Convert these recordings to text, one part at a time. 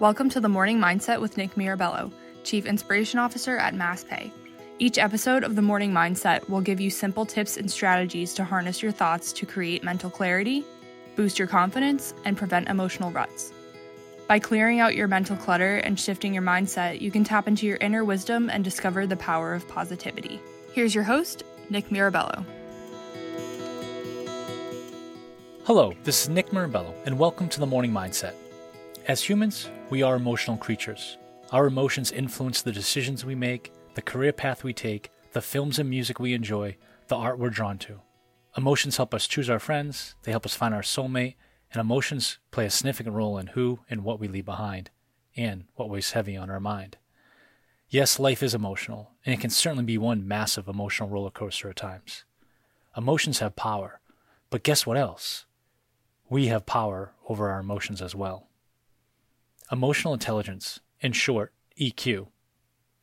Welcome to the Morning Mindset with Nick Mirabello, Chief Inspiration Officer at MassPay. Each episode of the Morning Mindset will give you simple tips and strategies to harness your thoughts to create mental clarity, boost your confidence, and prevent emotional ruts. By clearing out your mental clutter and shifting your mindset, you can tap into your inner wisdom and discover the power of positivity. Here's your host, Nick Mirabello. Hello, this is Nick Mirabello, and welcome to the Morning Mindset. As humans, we are emotional creatures. Our emotions influence the decisions we make, the career path we take, the films and music we enjoy, the art we're drawn to. Emotions help us choose our friends, they help us find our soulmate, and emotions play a significant role in who and what we leave behind, and what weighs heavy on our mind. Yes, life is emotional, and it can certainly be one massive emotional roller coaster at times. Emotions have power, but guess what else? We have power over our emotions as well. Emotional intelligence, in short, EQ,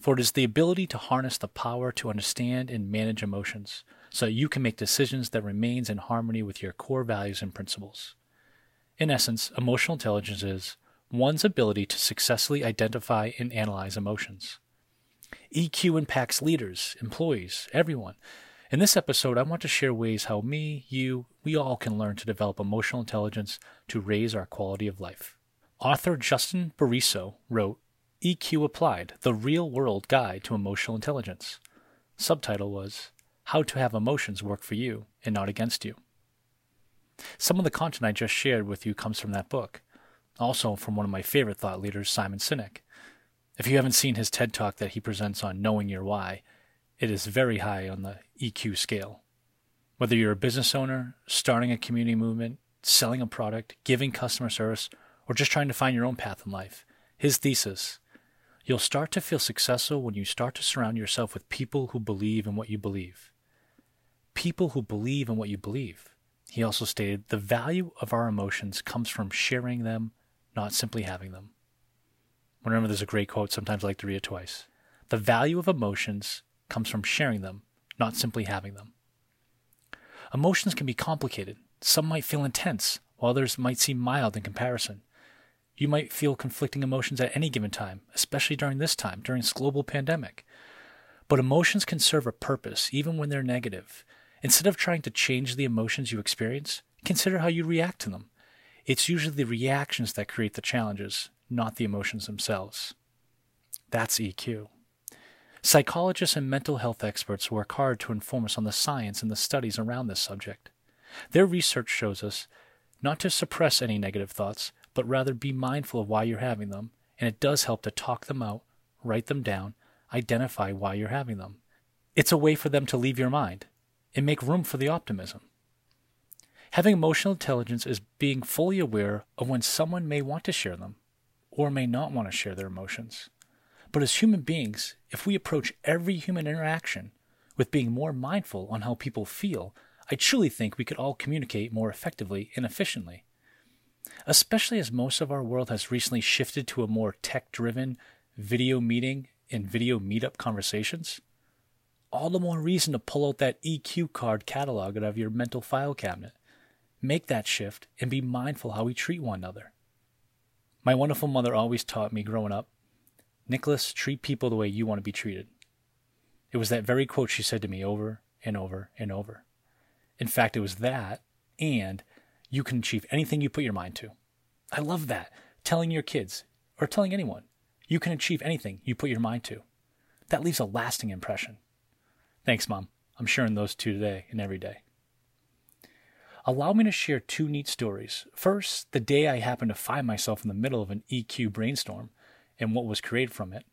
for it is the ability to harness the power to understand and manage emotions so that you can make decisions that remains in harmony with your core values and principles. In essence, emotional intelligence is one's ability to successfully identify and analyze emotions. EQ impacts leaders, employees, everyone. In this episode, I want to share ways how me, you, we all can learn to develop emotional intelligence to raise our quality of life. Author Justin Bariso wrote EQ Applied The Real World Guide to Emotional Intelligence. Subtitle was How to Have Emotions Work for You and Not Against You. Some of the content I just shared with you comes from that book, also from one of my favorite thought leaders, Simon Sinek. If you haven't seen his TED Talk that he presents on knowing your why, it is very high on the EQ scale. Whether you're a business owner, starting a community movement, selling a product, giving customer service, or just trying to find your own path in life. His thesis You'll start to feel successful when you start to surround yourself with people who believe in what you believe. People who believe in what you believe. He also stated the value of our emotions comes from sharing them, not simply having them. Remember, there's a great quote, sometimes I like to read it twice. The value of emotions comes from sharing them, not simply having them. Emotions can be complicated. Some might feel intense, while others might seem mild in comparison. You might feel conflicting emotions at any given time, especially during this time, during this global pandemic. But emotions can serve a purpose, even when they're negative. Instead of trying to change the emotions you experience, consider how you react to them. It's usually the reactions that create the challenges, not the emotions themselves. That's EQ. Psychologists and mental health experts work hard to inform us on the science and the studies around this subject. Their research shows us not to suppress any negative thoughts, but rather be mindful of why you're having them. And it does help to talk them out, write them down, identify why you're having them. It's a way for them to leave your mind and make room for the optimism. Having emotional intelligence is being fully aware of when someone may want to share them or may not want to share their emotions. But as human beings, if we approach every human interaction with being more mindful on how people feel, I truly think we could all communicate more effectively and efficiently especially as most of our world has recently shifted to a more tech driven video meeting and video meetup conversations, all the more reason to pull out that EQ card catalog out of your mental file cabinet. Make that shift and be mindful how we treat one another. My wonderful mother always taught me growing up Nicholas, treat people the way you want to be treated. It was that very quote she said to me over and over and over. In fact, it was that and you can achieve anything you put your mind to. I love that. Telling your kids, or telling anyone, you can achieve anything you put your mind to. That leaves a lasting impression. Thanks, Mom. I'm sharing those two today and every day. Allow me to share two neat stories. First, the day I happened to find myself in the middle of an EQ brainstorm and what was created from it.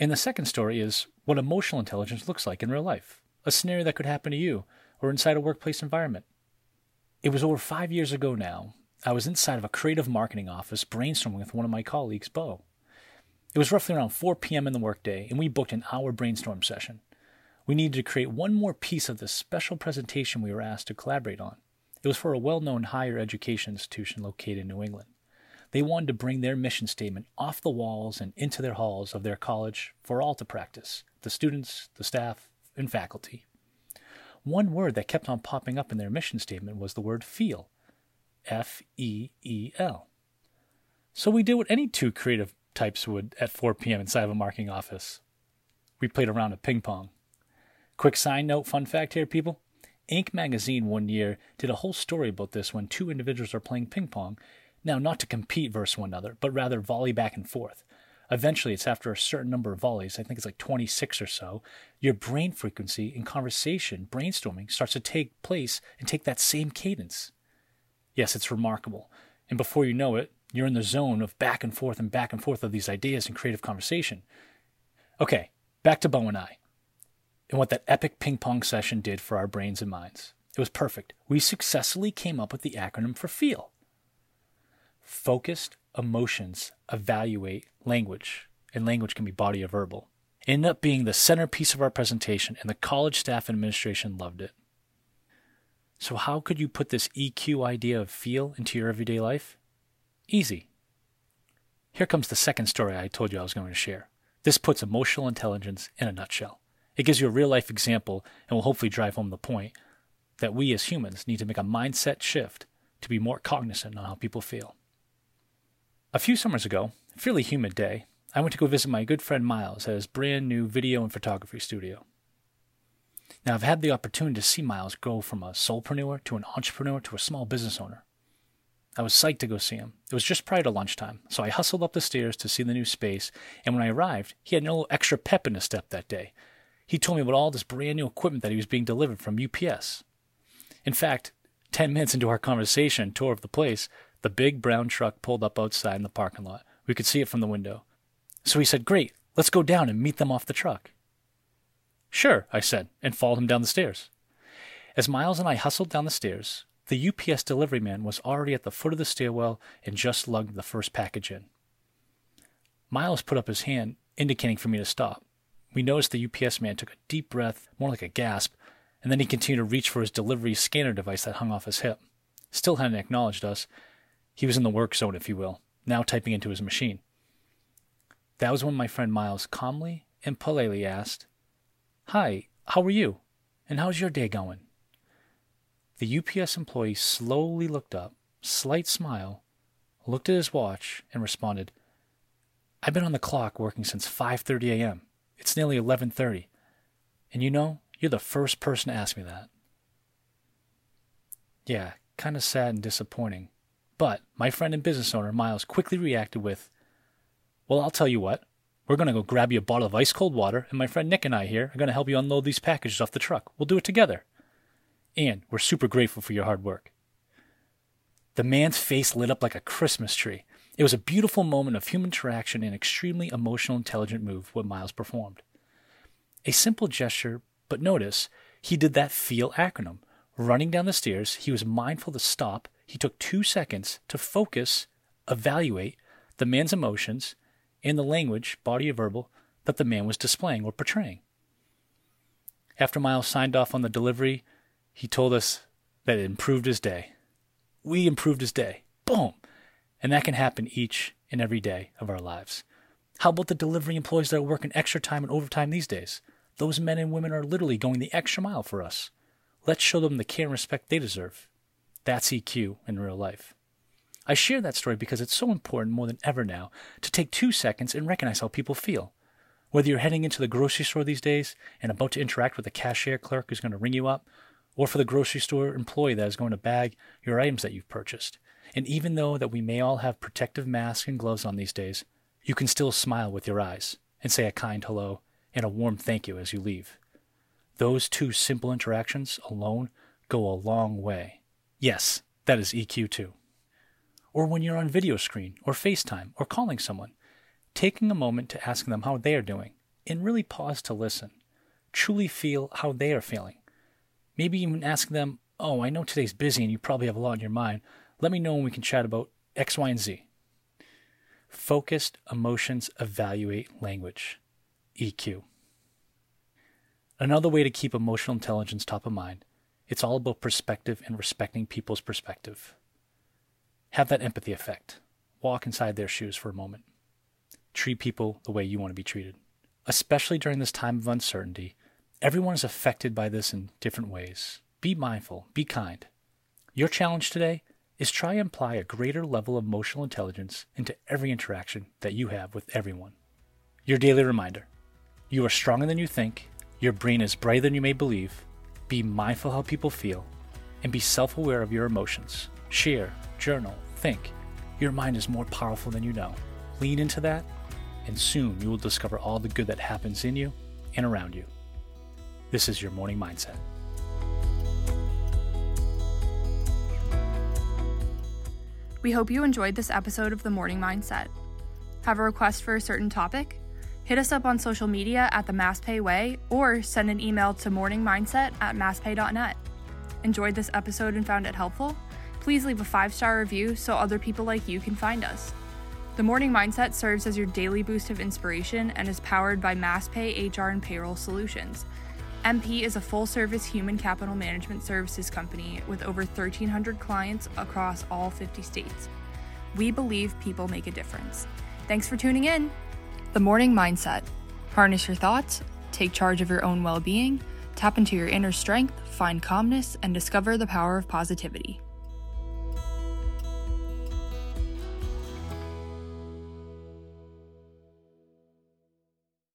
And the second story is what emotional intelligence looks like in real life, a scenario that could happen to you or inside a workplace environment. It was over five years ago now. I was inside of a creative marketing office brainstorming with one of my colleagues, Bo. It was roughly around 4 p.m. in the workday, and we booked an hour brainstorm session. We needed to create one more piece of this special presentation we were asked to collaborate on. It was for a well known higher education institution located in New England. They wanted to bring their mission statement off the walls and into their halls of their college for all to practice the students, the staff, and faculty. One word that kept on popping up in their mission statement was the word feel. F E E L. So we did what any two creative types would at 4 p.m. inside of a marketing office. We played a round of ping pong. Quick side note, fun fact here, people. Inc. magazine one year did a whole story about this when two individuals are playing ping pong. Now, not to compete versus one another, but rather volley back and forth. Eventually, it's after a certain number of volleys, I think it's like 26 or so, your brain frequency in conversation, brainstorming, starts to take place and take that same cadence. Yes, it's remarkable. And before you know it, you're in the zone of back and forth and back and forth of these ideas and creative conversation. Okay, back to Bo and I and what that epic ping pong session did for our brains and minds. It was perfect. We successfully came up with the acronym for FEEL. Focused emotions evaluate language, and language can be body or verbal. It ended up being the centerpiece of our presentation, and the college staff and administration loved it. So, how could you put this EQ idea of feel into your everyday life? Easy. Here comes the second story I told you I was going to share. This puts emotional intelligence in a nutshell. It gives you a real life example and will hopefully drive home the point that we as humans need to make a mindset shift to be more cognizant on how people feel. A few summers ago, fairly humid day, I went to go visit my good friend Miles at his brand new video and photography studio. Now, I've had the opportunity to see Miles go from a soulpreneur to an entrepreneur to a small business owner. I was psyched to go see him. It was just prior to lunchtime, so I hustled up the stairs to see the new space, and when I arrived, he had no extra pep in his step that day. He told me about all this brand new equipment that he was being delivered from UPS. In fact, 10 minutes into our conversation tour of the place, the big brown truck pulled up outside in the parking lot. We could see it from the window. So he said, Great, let's go down and meet them off the truck. Sure, I said, and followed him down the stairs. As Miles and I hustled down the stairs, the UPS delivery man was already at the foot of the stairwell and just lugged the first package in. Miles put up his hand, indicating for me to stop. We noticed the UPS man took a deep breath, more like a gasp, and then he continued to reach for his delivery scanner device that hung off his hip. Still hadn't acknowledged us. He was in the work zone, if you will, now typing into his machine. That was when my friend Miles calmly and politely asked, Hi, how are you? And how's your day going? The UPS employee slowly looked up, slight smile, looked at his watch, and responded, I've been on the clock working since 5:30 a.m. It's nearly 11:30. And you know, you're the first person to ask me that. Yeah, kind of sad and disappointing. But my friend and business owner, Miles, quickly reacted with, Well, I'll tell you what. We're going to go grab you a bottle of ice cold water, and my friend Nick and I here are going to help you unload these packages off the truck. We'll do it together and we're super grateful for your hard work. The man's face lit up like a Christmas tree. It was a beautiful moment of human interaction and extremely emotional, intelligent move what Miles performed. A simple gesture, but notice he did that feel acronym. Running down the stairs, he was mindful to stop. He took two seconds to focus, evaluate the man's emotions and the language, body or verbal, that the man was displaying or portraying. After Miles signed off on the delivery, he told us that it improved his day. We improved his day. Boom! And that can happen each and every day of our lives. How about the delivery employees that are working extra time and overtime these days? Those men and women are literally going the extra mile for us. Let's show them the care and respect they deserve. That's EQ in real life. I share that story because it's so important more than ever now to take two seconds and recognize how people feel. Whether you're heading into the grocery store these days and about to interact with a cashier clerk who's going to ring you up, or for the grocery store employee that is going to bag your items that you've purchased. And even though that we may all have protective masks and gloves on these days, you can still smile with your eyes and say a kind hello and a warm thank you as you leave. Those two simple interactions alone go a long way. Yes, that is EQ too. Or when you're on video screen or FaceTime or calling someone, taking a moment to ask them how they are doing and really pause to listen. Truly feel how they are feeling Maybe even ask them, Oh, I know today's busy and you probably have a lot on your mind. Let me know when we can chat about X, Y, and Z. Focused emotions evaluate language. EQ. Another way to keep emotional intelligence top of mind, it's all about perspective and respecting people's perspective. Have that empathy effect. Walk inside their shoes for a moment. Treat people the way you want to be treated. Especially during this time of uncertainty, Everyone is affected by this in different ways. Be mindful, be kind. Your challenge today is try and apply a greater level of emotional intelligence into every interaction that you have with everyone. Your daily reminder you are stronger than you think, your brain is brighter than you may believe. Be mindful how people feel, and be self aware of your emotions. Share, journal, think. Your mind is more powerful than you know. Lean into that, and soon you will discover all the good that happens in you and around you. This is your morning mindset. We hope you enjoyed this episode of The Morning Mindset. Have a request for a certain topic? Hit us up on social media at the MassPay Way or send an email to morningmindset at masspay.net. Enjoyed this episode and found it helpful? Please leave a five star review so other people like you can find us. The Morning Mindset serves as your daily boost of inspiration and is powered by MassPay HR and Payroll Solutions. MP is a full service human capital management services company with over 1,300 clients across all 50 states. We believe people make a difference. Thanks for tuning in. The Morning Mindset. Harness your thoughts, take charge of your own well being, tap into your inner strength, find calmness, and discover the power of positivity.